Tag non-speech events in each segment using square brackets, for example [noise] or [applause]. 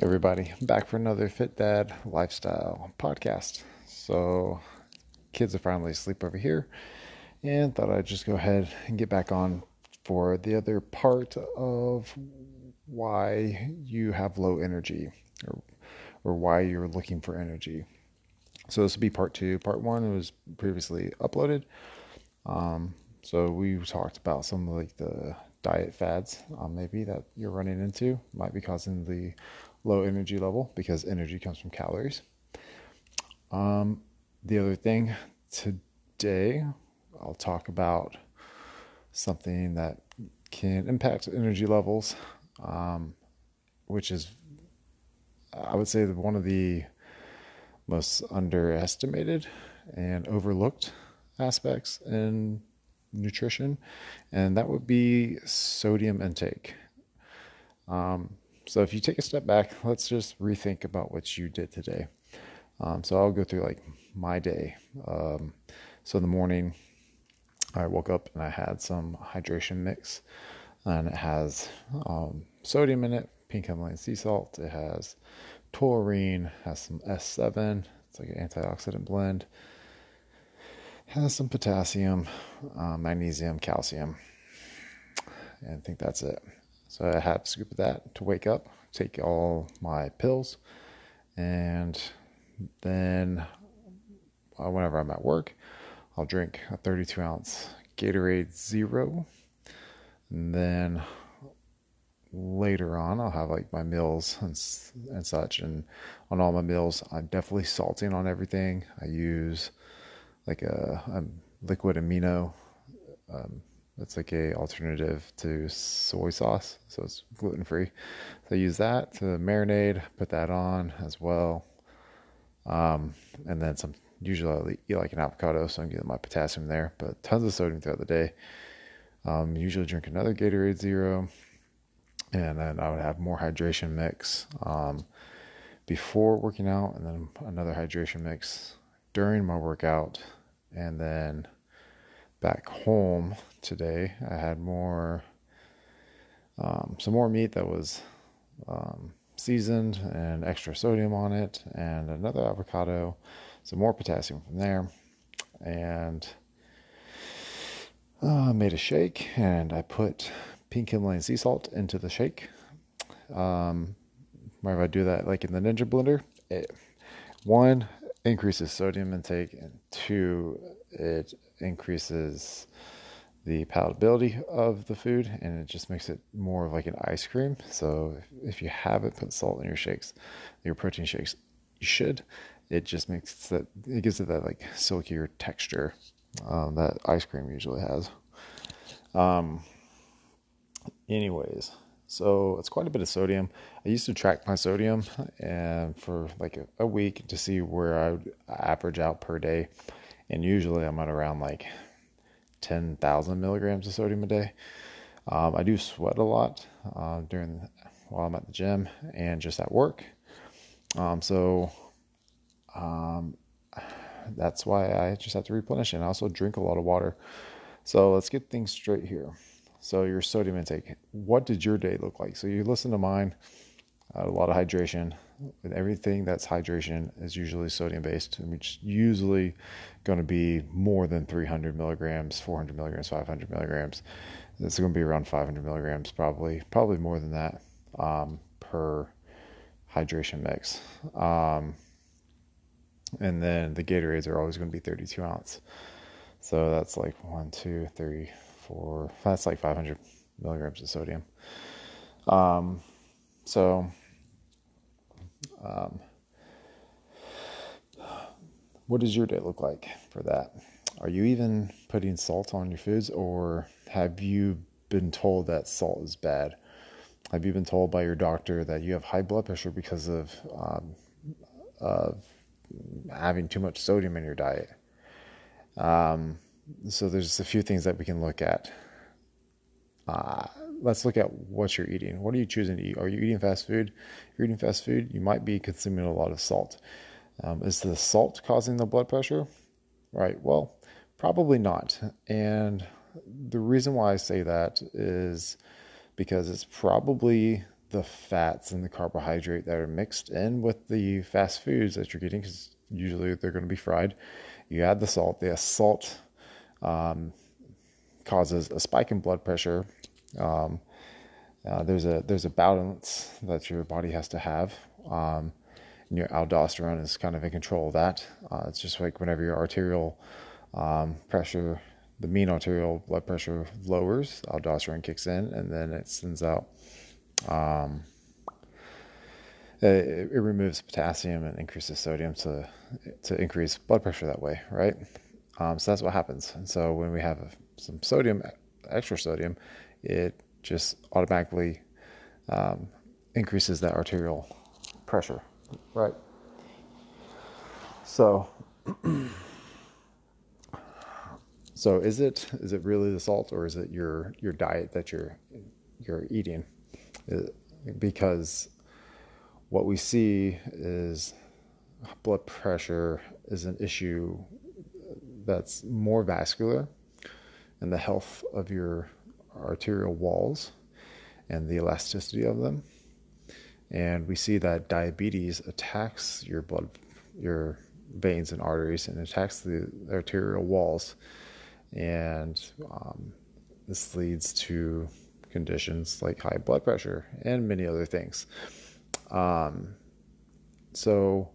Everybody, back for another Fit Dad lifestyle podcast. So, kids are finally asleep over here, and thought I'd just go ahead and get back on for the other part of why you have low energy or, or why you're looking for energy. So, this will be part two. Part one was previously uploaded. Um, so, we talked about some of like the diet fads, um, maybe that you're running into might be causing the low energy level because energy comes from calories. Um, the other thing today, I'll talk about something that can impact energy levels, um, which is, I would say, one of the most underestimated and overlooked aspects in nutrition, and that would be sodium intake. Um, so if you take a step back, let's just rethink about what you did today. Um, so I'll go through like my day. Um, so in the morning, I woke up and I had some hydration mix, and it has um, sodium in it, pink Himalayan sea salt. It has taurine, has some S7. It's like an antioxidant blend. Has some potassium, uh, magnesium, calcium, and I think that's it. So I had a scoop of that to wake up, take all my pills, and then uh, whenever I'm at work, I'll drink a 32 ounce Gatorade Zero. And then later on, I'll have like my meals and, and such. And on all my meals, I'm definitely salting on everything. I use like a, a liquid amino. Um, it's like a alternative to soy sauce, so it's gluten free. So I use that to marinate, put that on as well, um, and then some. Usually I eat like an avocado, so I'm getting my potassium there. But tons of sodium throughout the day. Um, usually drink another Gatorade Zero, and then I would have more hydration mix um, before working out, and then another hydration mix during my workout, and then back home today, I had more, um, some more meat that was um, seasoned and extra sodium on it, and another avocado, some more potassium from there, and uh, made a shake. And I put pink Himalayan sea salt into the shake. Um, whenever I do that, like in the Ninja Blender, it, one increases sodium intake, and two, it increases the palatability of the food and it just makes it more of like an ice cream. So if you haven't put salt in your shakes, your protein shakes, you should. It just makes that it gives it that like silkier texture um, that ice cream usually has. Um, anyways, so it's quite a bit of sodium. I used to track my sodium and for like a, a week to see where I would average out per day and usually I'm at around like 10,000 milligrams of sodium a day. Um, I do sweat a lot uh, during while I'm at the gym and just at work. Um, so um, that's why I just have to replenish and I also drink a lot of water. So let's get things straight here. So your sodium intake, what did your day look like? So you listen to mine, a lot of hydration, with everything that's hydration is usually sodium based, which usually going to be more than 300 milligrams, 400 milligrams, 500 milligrams. It's going to be around 500 milligrams, probably, probably more than that um, per hydration mix. Um, and then the Gatorades are always going to be 32 ounce. So that's like one, two, three, four. That's like 500 milligrams of sodium. Um, so um, what does your day look like for that? Are you even putting salt on your foods, or have you been told that salt is bad? Have you been told by your doctor that you have high blood pressure because of um, of having too much sodium in your diet? Um, so there's a few things that we can look at. Uh, let's look at what you're eating. What are you choosing to eat? Are you eating fast food? If you're eating fast food, you might be consuming a lot of salt. Um, is the salt causing the blood pressure? Right. Well, probably not. And the reason why I say that is because it's probably the fats and the carbohydrate that are mixed in with the fast foods that you're getting, because usually they're going to be fried. You add the salt. The salt um, causes a spike in blood pressure. Um, uh, there's a there's a balance that your body has to have. Um, and your aldosterone is kind of in control of that. Uh, it's just like whenever your arterial um, pressure, the mean arterial blood pressure lowers, aldosterone kicks in, and then it sends out. Um, it, it, removes potassium and increases sodium to to increase blood pressure that way, right? Um, so that's what happens. And so when we have some sodium, extra sodium, it just automatically um, increases that arterial pressure, right? So, [clears throat] so is it is it really the salt or is it your your diet that you're you're eating? Because what we see is blood pressure is an issue that's more vascular and the health of your arterial walls and the elasticity of them. And we see that diabetes attacks your blood, your veins and arteries, and attacks the arterial walls. And um, this leads to conditions like high blood pressure and many other things. Um, so,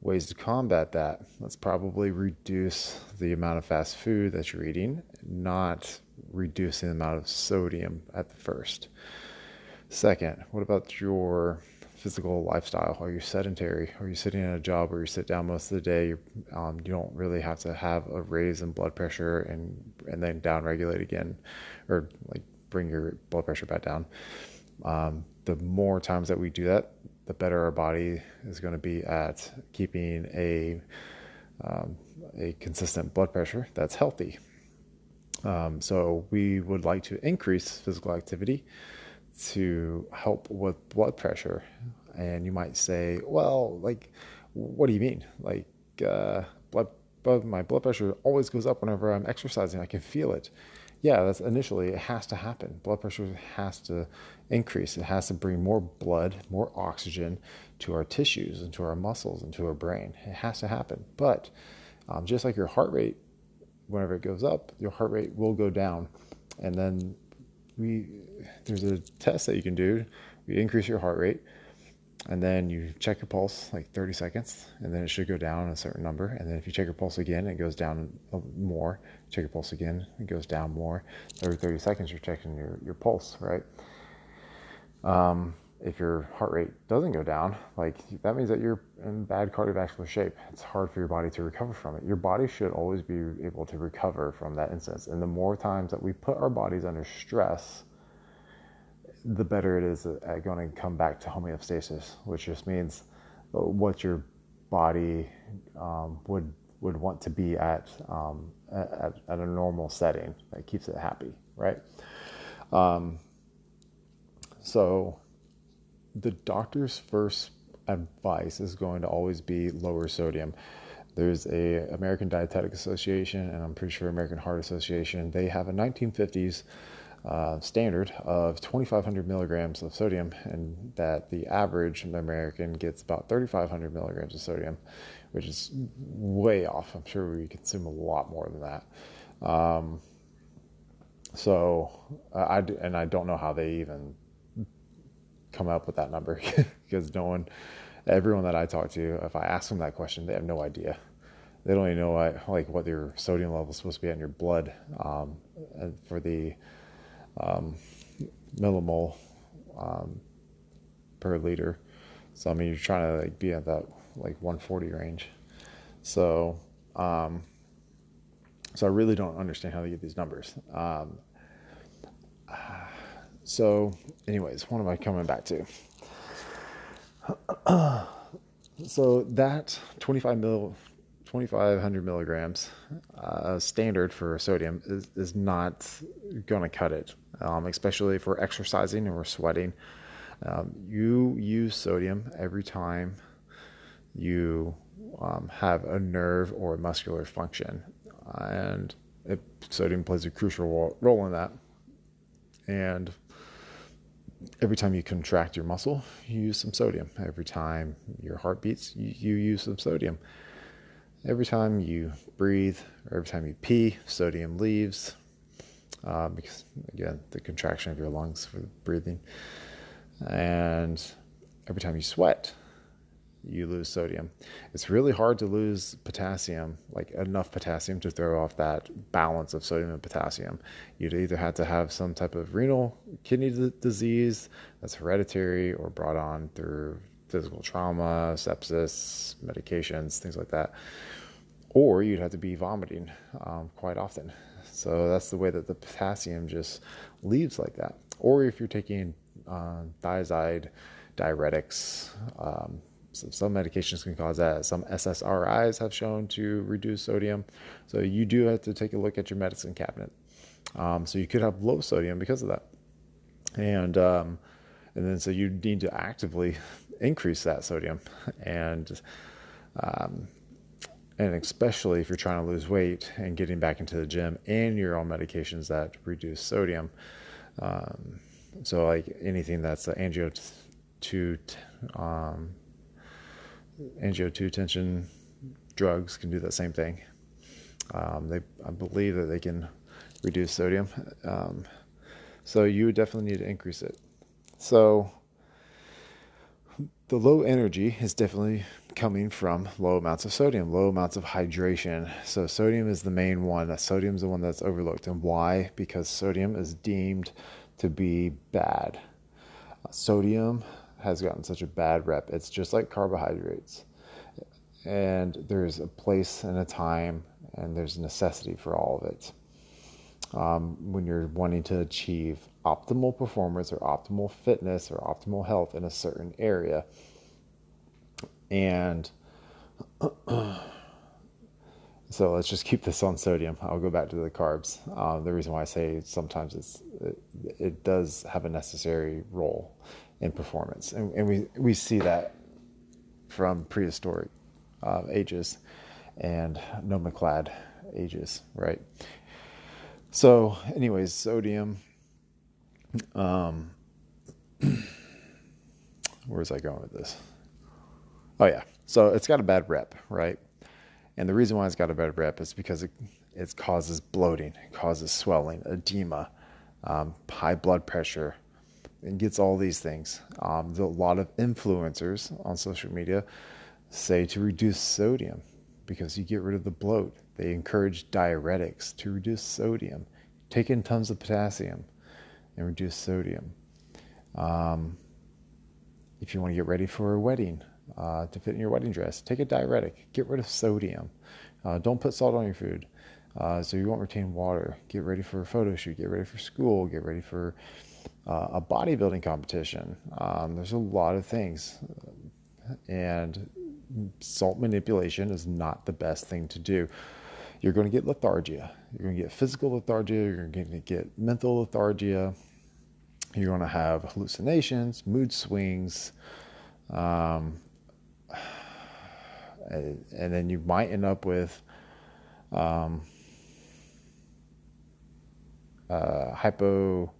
ways to combat that let's probably reduce the amount of fast food that you're eating, not reducing the amount of sodium at the first. Second, what about your physical lifestyle? Are you sedentary? Are you sitting in a job where you sit down most of the day? Um, you don't really have to have a raise in blood pressure and and then down regulate again, or like bring your blood pressure back down. Um, the more times that we do that, the better our body is going to be at keeping a um, a consistent blood pressure that's healthy. Um, so we would like to increase physical activity to help with blood pressure. And you might say, well, like, what do you mean? Like, uh, blood, my blood pressure always goes up whenever I'm exercising. I can feel it yeah, that's initially it has to happen. Blood pressure has to increase. It has to bring more blood, more oxygen to our tissues and to our muscles and to our brain. It has to happen. But um, just like your heart rate, whenever it goes up, your heart rate will go down. And then we there's a test that you can do. We increase your heart rate and then you check your pulse like 30 seconds and then it should go down a certain number and then if you check your pulse again it goes down more check your pulse again it goes down more every 30 seconds you're checking your, your pulse right um, if your heart rate doesn't go down like that means that you're in bad cardiovascular shape. It's hard for your body to recover from it. Your body should always be able to recover from that instance. And the more times that we put our bodies under stress the better it is at going to come back to homeostasis, which just means what your body um, would would want to be at, um, at, at a normal setting that keeps it happy, right? Um, so the doctor's first advice is going to always be lower sodium. There's a American Dietetic Association and I'm pretty sure American Heart Association. They have a 1950s uh, standard of 2,500 milligrams of sodium, and that the average American gets about 3,500 milligrams of sodium, which is way off. I'm sure we consume a lot more than that. Um, so I and I don't know how they even come up with that number [laughs] because no one, everyone that I talk to, if I ask them that question, they have no idea. They don't even know what, like what your sodium level is supposed to be in your blood um, for the um, millimole um, per liter. So I mean, you're trying to like be at that like 140 range. So, um, so I really don't understand how they get these numbers. Um, so, anyways, what am I coming back to? [clears throat] so that 25 mil 2,500 milligrams uh, standard for sodium is, is not going to cut it, um, especially if we're exercising and we're sweating. Um, you use sodium every time you um, have a nerve or a muscular function, and it, sodium plays a crucial role in that. And every time you contract your muscle, you use some sodium. Every time your heart beats, you, you use some sodium. Every time you breathe, or every time you pee, sodium leaves. Uh, because again, the contraction of your lungs for breathing. And every time you sweat, you lose sodium. It's really hard to lose potassium, like enough potassium to throw off that balance of sodium and potassium. You'd either have to have some type of renal kidney d- disease that's hereditary or brought on through physical trauma, sepsis, medications, things like that. Or you'd have to be vomiting um, quite often. So that's the way that the potassium just leaves like that. Or if you're taking uh, thiazide diuretics, um, so some medications can cause that. Some SSRIs have shown to reduce sodium. So you do have to take a look at your medicine cabinet. Um, so you could have low sodium because of that. And um, and then so you need to actively [laughs] increase that sodium and um, and especially if you're trying to lose weight and getting back into the gym and you're on medications that reduce sodium um, so like anything that's the angio two um, angiotensin drugs can do that same thing. Um, they, I believe that they can reduce sodium. Um, so you definitely need to increase it. So the low energy is definitely coming from low amounts of sodium, low amounts of hydration. So sodium is the main one. Sodium is the one that's overlooked. And why? Because sodium is deemed to be bad. Uh, sodium has gotten such a bad rep. It's just like carbohydrates. And there's a place and a time, and there's a necessity for all of it. Um, when you're wanting to achieve optimal performance or optimal fitness or optimal health in a certain area. And [clears throat] so let's just keep this on sodium. I'll go back to the carbs. Uh, the reason why I say sometimes it's, it, it does have a necessary role in performance. And, and we, we see that from prehistoric uh, ages and nomoclad ages, right? So, anyways, sodium. Um, [clears throat] where's I going with this? Oh yeah, so it's got a bad rep, right? And the reason why it's got a bad rep is because it it causes bloating, it causes swelling, edema, um, high blood pressure, and gets all these things. Um, a lot of influencers on social media say to reduce sodium because you get rid of the bloat. They encourage diuretics to reduce sodium. Take in tons of potassium and reduce sodium. Um, if you want to get ready for a wedding, uh, to fit in your wedding dress, take a diuretic. Get rid of sodium. Uh, don't put salt on your food. Uh, so you won't retain water. Get ready for a photo shoot. Get ready for school. Get ready for uh, a bodybuilding competition. Um, there's a lot of things, and salt manipulation is not the best thing to do. You're going to get lethargia. You're going to get physical lethargia. You're going to get mental lethargia. You're going to have hallucinations, mood swings, um, and, and, then you might end up with um, uh, hypo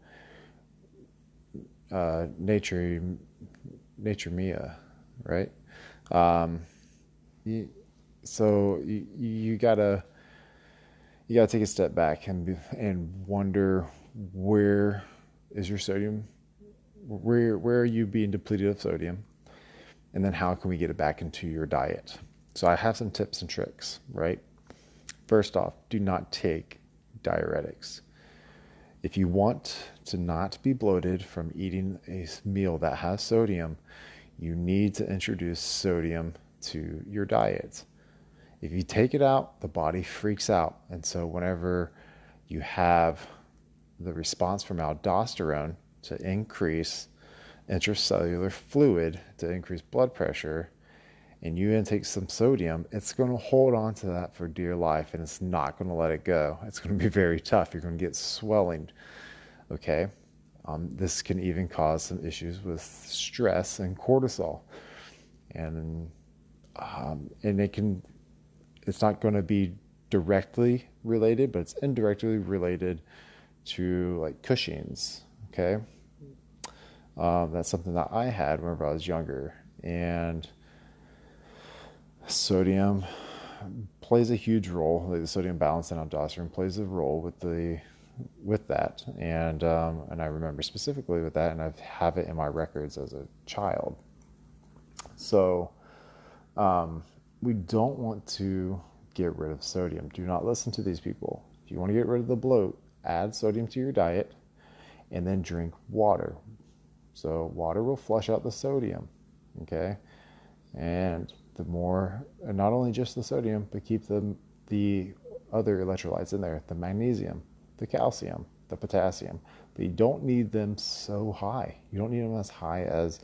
uh, nature Mia, right? Um, you, so you, you gotta you gotta take a step back and and wonder where is your sodium, where where are you being depleted of sodium, and then how can we get it back into your diet? So I have some tips and tricks, right? First off, do not take diuretics. If you want to not be bloated from eating a meal that has sodium, you need to introduce sodium to your diet. If you take it out, the body freaks out. And so, whenever you have the response from aldosterone to increase intracellular fluid, to increase blood pressure, and you intake some sodium, it's going to hold on to that for dear life and it's not going to let it go. It's going to be [laughs] very tough. You're going to get swelling. Okay. Um, this can even cause some issues with stress and cortisol. And, um, and it can, it's not going to be directly related, but it's indirectly related to like Cushing's. Okay. Um, that's something that I had whenever I was younger, and sodium plays a huge role. Like the sodium balance and aldosterone plays a role with the with that, and um, and I remember specifically with that, and I have it in my records as a child. So, um, we don't want to get rid of sodium. Do not listen to these people. If you want to get rid of the bloat, add sodium to your diet, and then drink water. So water will flush out the sodium. Okay, and the more, not only just the sodium, but keep the the other electrolytes in there, the magnesium, the calcium, the potassium. But you don't need them so high. You don't need them as high as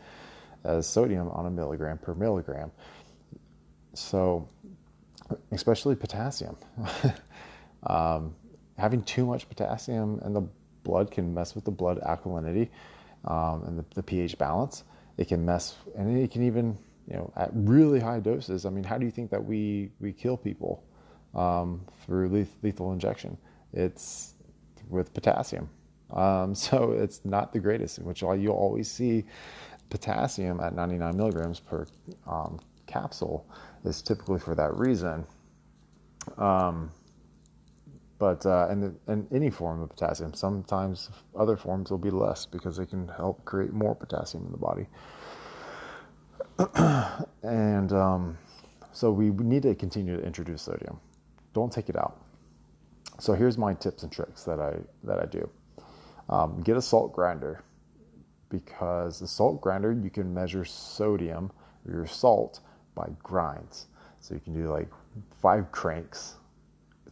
as sodium on a milligram per milligram. So, especially potassium. [laughs] um, having too much potassium in the blood can mess with the blood alkalinity um, and the, the pH balance. It can mess, and it can even you know, at really high doses. I mean, how do you think that we we kill people um, through lethal injection? It's with potassium. Um, [laughs] so it's not the greatest, which you'll always see potassium at 99 milligrams per um, capsule is typically for that reason. Um, but uh, and, and any form of potassium, sometimes other forms will be less because they can help create more potassium in the body. [clears throat] and um, so we need to continue to introduce sodium. Don't take it out. So here's my tips and tricks that I that I do. Um, get a salt grinder because the salt grinder you can measure sodium or your salt by grinds. So you can do like five cranks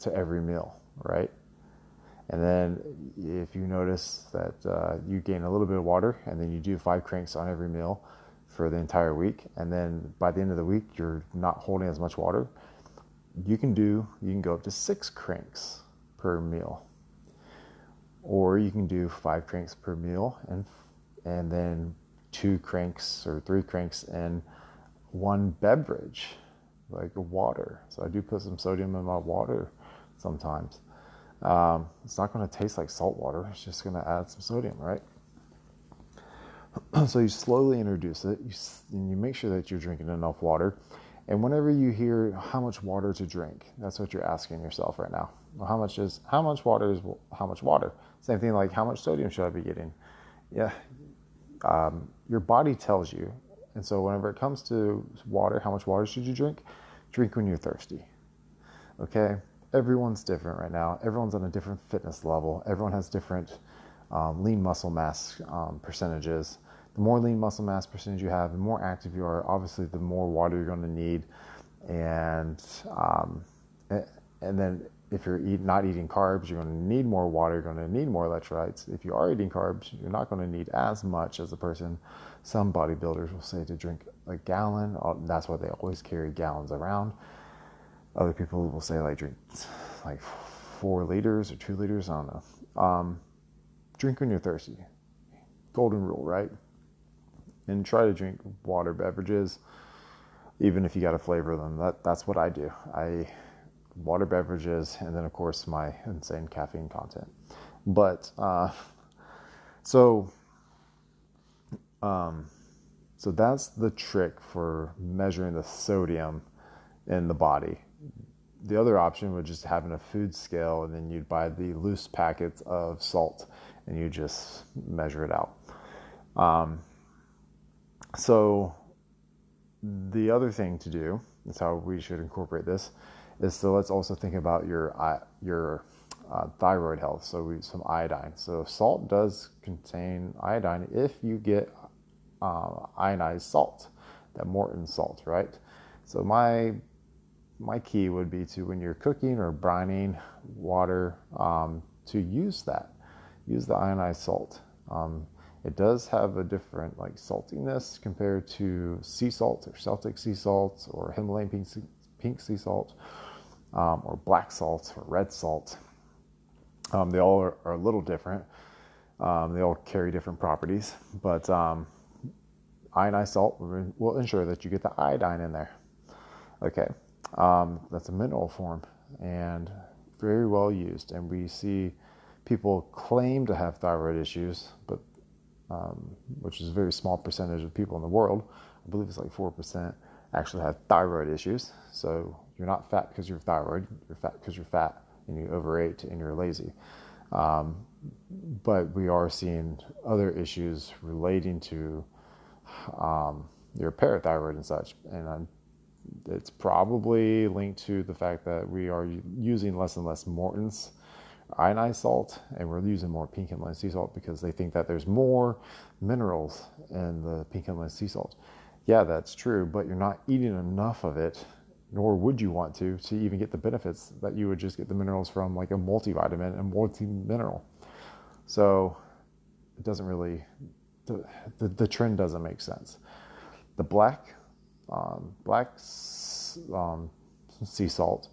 to every meal, right? And then if you notice that uh, you gain a little bit of water and then you do five cranks on every meal, for the entire week, and then by the end of the week you're not holding as much water, you can do you can go up to six cranks per meal, or you can do five cranks per meal, and and then two cranks or three cranks and one beverage, like water. So I do put some sodium in my water sometimes. Um, it's not going to taste like salt water. It's just going to add some sodium, right? [clears throat] so you slowly introduce it, you, and you make sure that you're drinking enough water. And whenever you hear how much water to drink, that's what you're asking yourself right now. Well, how much is how much water is how much water? Same thing like how much sodium should I be getting? Yeah, um, your body tells you. And so whenever it comes to water, how much water should you drink? Drink when you're thirsty. Okay, everyone's different right now. Everyone's on a different fitness level. Everyone has different um, lean muscle mass um, percentages the more lean muscle mass percentage you have, the more active you are, obviously, the more water you're going to need. And um, and then if you're eat, not eating carbs, you're going to need more water. You're going to need more electrolytes. If you are eating carbs, you're not going to need as much as a person. Some bodybuilders will say to drink a gallon. That's why they always carry gallons around. Other people will say like drink like four liters or two liters. I don't know. Um, drink when you're thirsty. Golden rule, right? And try to drink water beverages, even if you got to flavor them. That that's what I do. I water beverages, and then of course my insane caffeine content. But uh, so um, so that's the trick for measuring the sodium in the body. The other option would just having a food scale, and then you'd buy the loose packets of salt, and you just measure it out. Um, so, the other thing to do is how we should incorporate this is so let's also think about your uh, your uh, thyroid health. So we some iodine. So salt does contain iodine if you get uh, ionized salt, that Morton salt, right? So my my key would be to when you're cooking or brining water um, to use that, use the ionized salt. Um, it does have a different like saltiness compared to sea salt or Celtic sea salt or Himalayan pink sea, pink sea salt um, or black salt or red salt. Um, they all are, are, a little different. Um, they all carry different properties, but um, ionized salt will ensure that you get the iodine in there. Okay, um, that's a mineral form and very well used. And we see people claim to have thyroid issues, but um, which is a very small percentage of people in the world. I believe it's like 4% actually have thyroid issues. So you're not fat because you're thyroid, you're fat because you're fat and you overate and you're lazy. Um, but we are seeing other issues relating to um, your parathyroid and such. And I'm, it's probably linked to the fact that we are using less and less Morton's ionized salt and we're using more pink Himalayan sea salt because they think that there's more minerals in the pink Himalayan sea salt. Yeah, that's true, but you're not eating enough of it, nor would you want to, to even get the benefits that you would just get the minerals from like a multivitamin and multi-mineral. So it doesn't really, the, the, the trend doesn't make sense. The black, um, black um, sea salt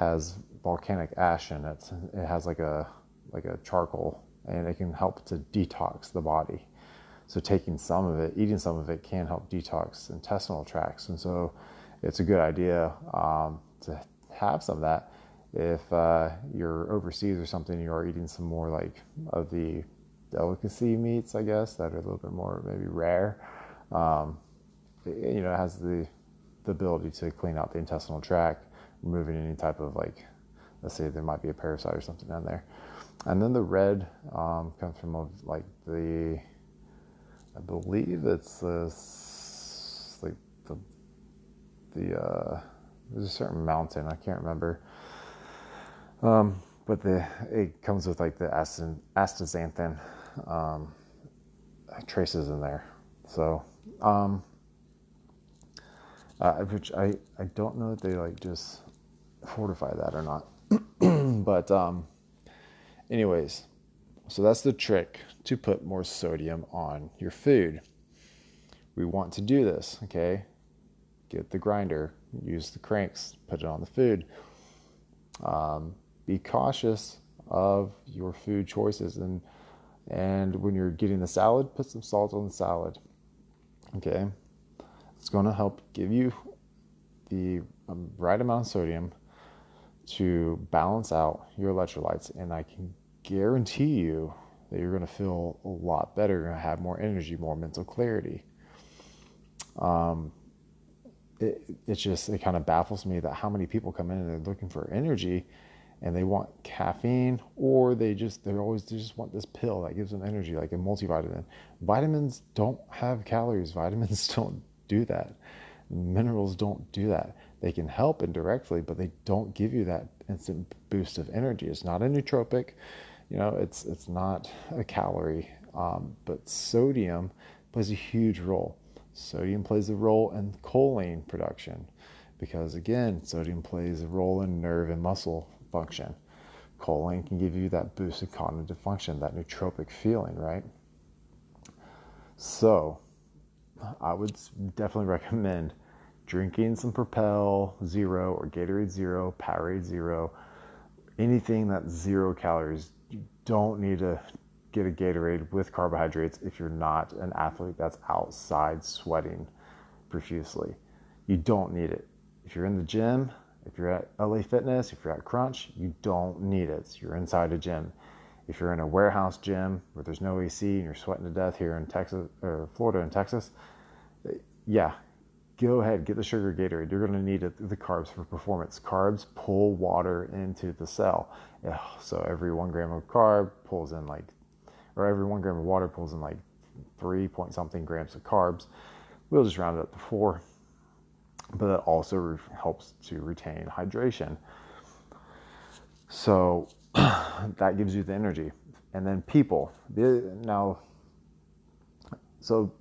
has volcanic ash in it. It has like a like a charcoal, and it can help to detox the body. So taking some of it, eating some of it, can help detox intestinal tracts, and so it's a good idea um, to have some of that. If uh, you're overseas or something, you are eating some more like of the delicacy meats, I guess, that are a little bit more maybe rare. Um, you know, it has the the ability to clean out the intestinal tract, removing any type of like, let's say there might be a parasite or something down there. And then the red um, comes from like the I believe it's this like the the uh, there's a certain mountain I can't remember. Um, but the it comes with like the astaxanthin um, traces in there. So, um, uh, which I I don't know if they like just fortify that or not. [clears throat] but um, anyways, so that's the trick to put more sodium on your food. We want to do this, okay? Get the grinder, use the cranks, put it on the food. Um, be cautious of your food choices and and when you're getting the salad, put some salt on the salad. Okay, it's going to help give you the um, right amount of sodium to balance out your electrolytes, and I can guarantee you that you're going to feel a lot better. You're going to have more energy, more mental clarity. Um, it, it's just, it kind of baffles me that how many people come in and they're looking for energy and they want caffeine or they just, they're always, they just want this pill that gives them energy, like a multivitamin. Vitamins don't have calories. [laughs] Vitamins don't do that. Minerals don't do that. They can help indirectly, but they don't give you that instant boost of energy. It's not a nootropic you know, it's it's not a calorie, um, but sodium plays a huge role. Sodium plays a role in choline production because again, sodium plays a role in nerve and muscle function. Choline can give you that boost of cognitive function, that nootropic feeling, right? So, I would definitely [laughs] recommend drinking some Propel Zero or Gatorade Zero, Powerade Zero, anything that's zero calories you don't need to get a Gatorade with carbohydrates if you're not an athlete that's outside sweating profusely. You don't need it. If you're in the gym, if you're at LA Fitness, if you're at Crunch, you don't need it. You're inside a gym. If you're in a warehouse gym where there's no AC and you're sweating to death here in Texas or Florida and Texas, yeah, go ahead, get the sugar Gatorade. You're going to need the carbs for performance. Carbs pull water into the cell. So every one gram of carb pulls in like, or every one gram of water pulls in like three point something grams of carbs. We'll just round it up to four. But that also helps to retain hydration. So [clears throat] that gives you the energy. And then people. Now, so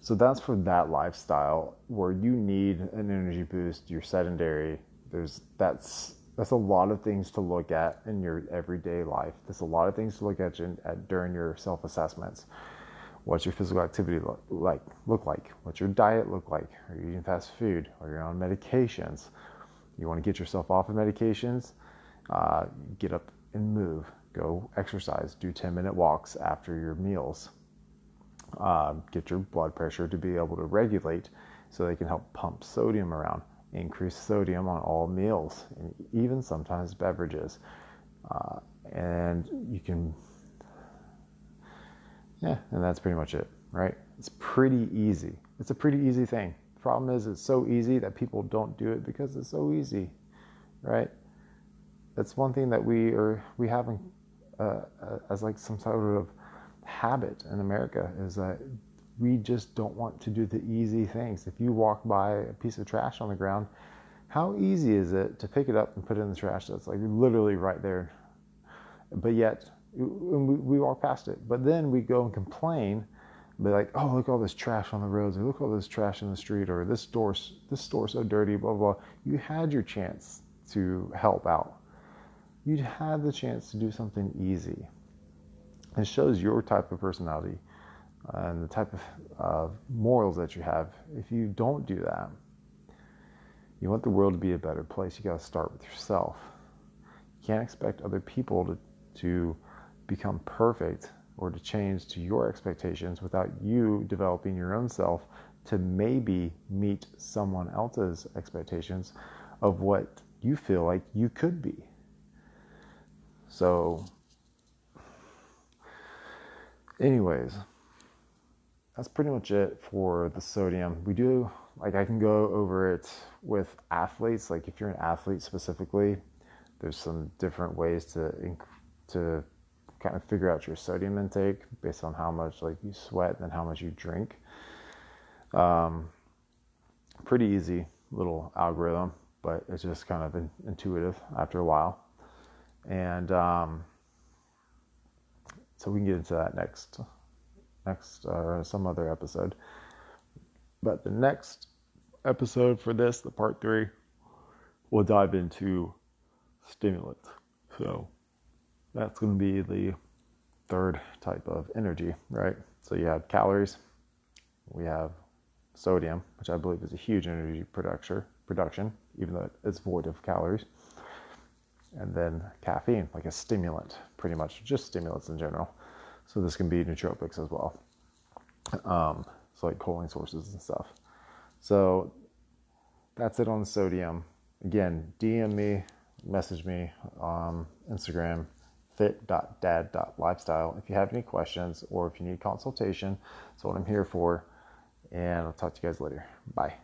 so that's for that lifestyle where you need an energy boost, you're sedentary. There's that's that's a lot of things to look at in your everyday life. There's a lot of things to look at, at during your self assessments. What's your physical activity look like? Look like? What's your diet look like? Are you eating fast food? Are you on medications? You want to get yourself off of medications? Uh, get up and move. Go exercise. Do 10 minute walks after your meals uh, get your blood pressure to be able to regulate so they can help pump sodium around, increase sodium on all meals, and even sometimes beverages. Uh, and you can Yeah, and that's pretty much it, right? It's pretty easy. It's a pretty easy thing. Problem is it's so easy that people don't do it because it's so easy, right? That's one thing that we are we have uh, uh, as like some sort of habit in America is that we just don't want to do the easy things. If you walk by a piece of trash on the ground, how easy is it to pick it up and put it in the trash that's like literally right there? But yet, we, walk past it. But then we go and complain, be like, oh, look all this trash on the roads, or look all this trash in the street, or this store, this store's so dirty, blah, blah, blah. You had your chance to help out. You'd had the chance to do something easy. It shows your type of personality and the type of uh, morals that you have. If you don't do that, you want the world to be a better place, you got to start with yourself. You can't expect other people to, to become perfect or to change to your expectations without you developing your own self to maybe meet someone else's expectations of what you feel like you could be. So, anyways, that's pretty much it for the sodium. We do like I can go over it with athletes. Like if you're an athlete specifically, there's some different ways to to kind of figure out your sodium intake based on how much like you sweat and how much you drink. Um, pretty easy little algorithm, but it's just kind of in, intuitive after a while. And um, so we can get into that next next or uh, some other episode. But the next episode for this, the part three, we'll dive into stimulants. So that's going to be the third type of energy, right? So you have calories, we have sodium, which I believe is a huge energy production, production, even though it's void of calories. And then caffeine, like a stimulant, pretty much just stimulants in general. So this can be nootropics as well. Um, so like choline sources and stuff. So that's it on sodium. Again, DM me, message me on Instagram, fit.dad.lifestyle if you have any questions or if you need consultation. That's what I'm here for. And I'll talk to you guys later. Bye.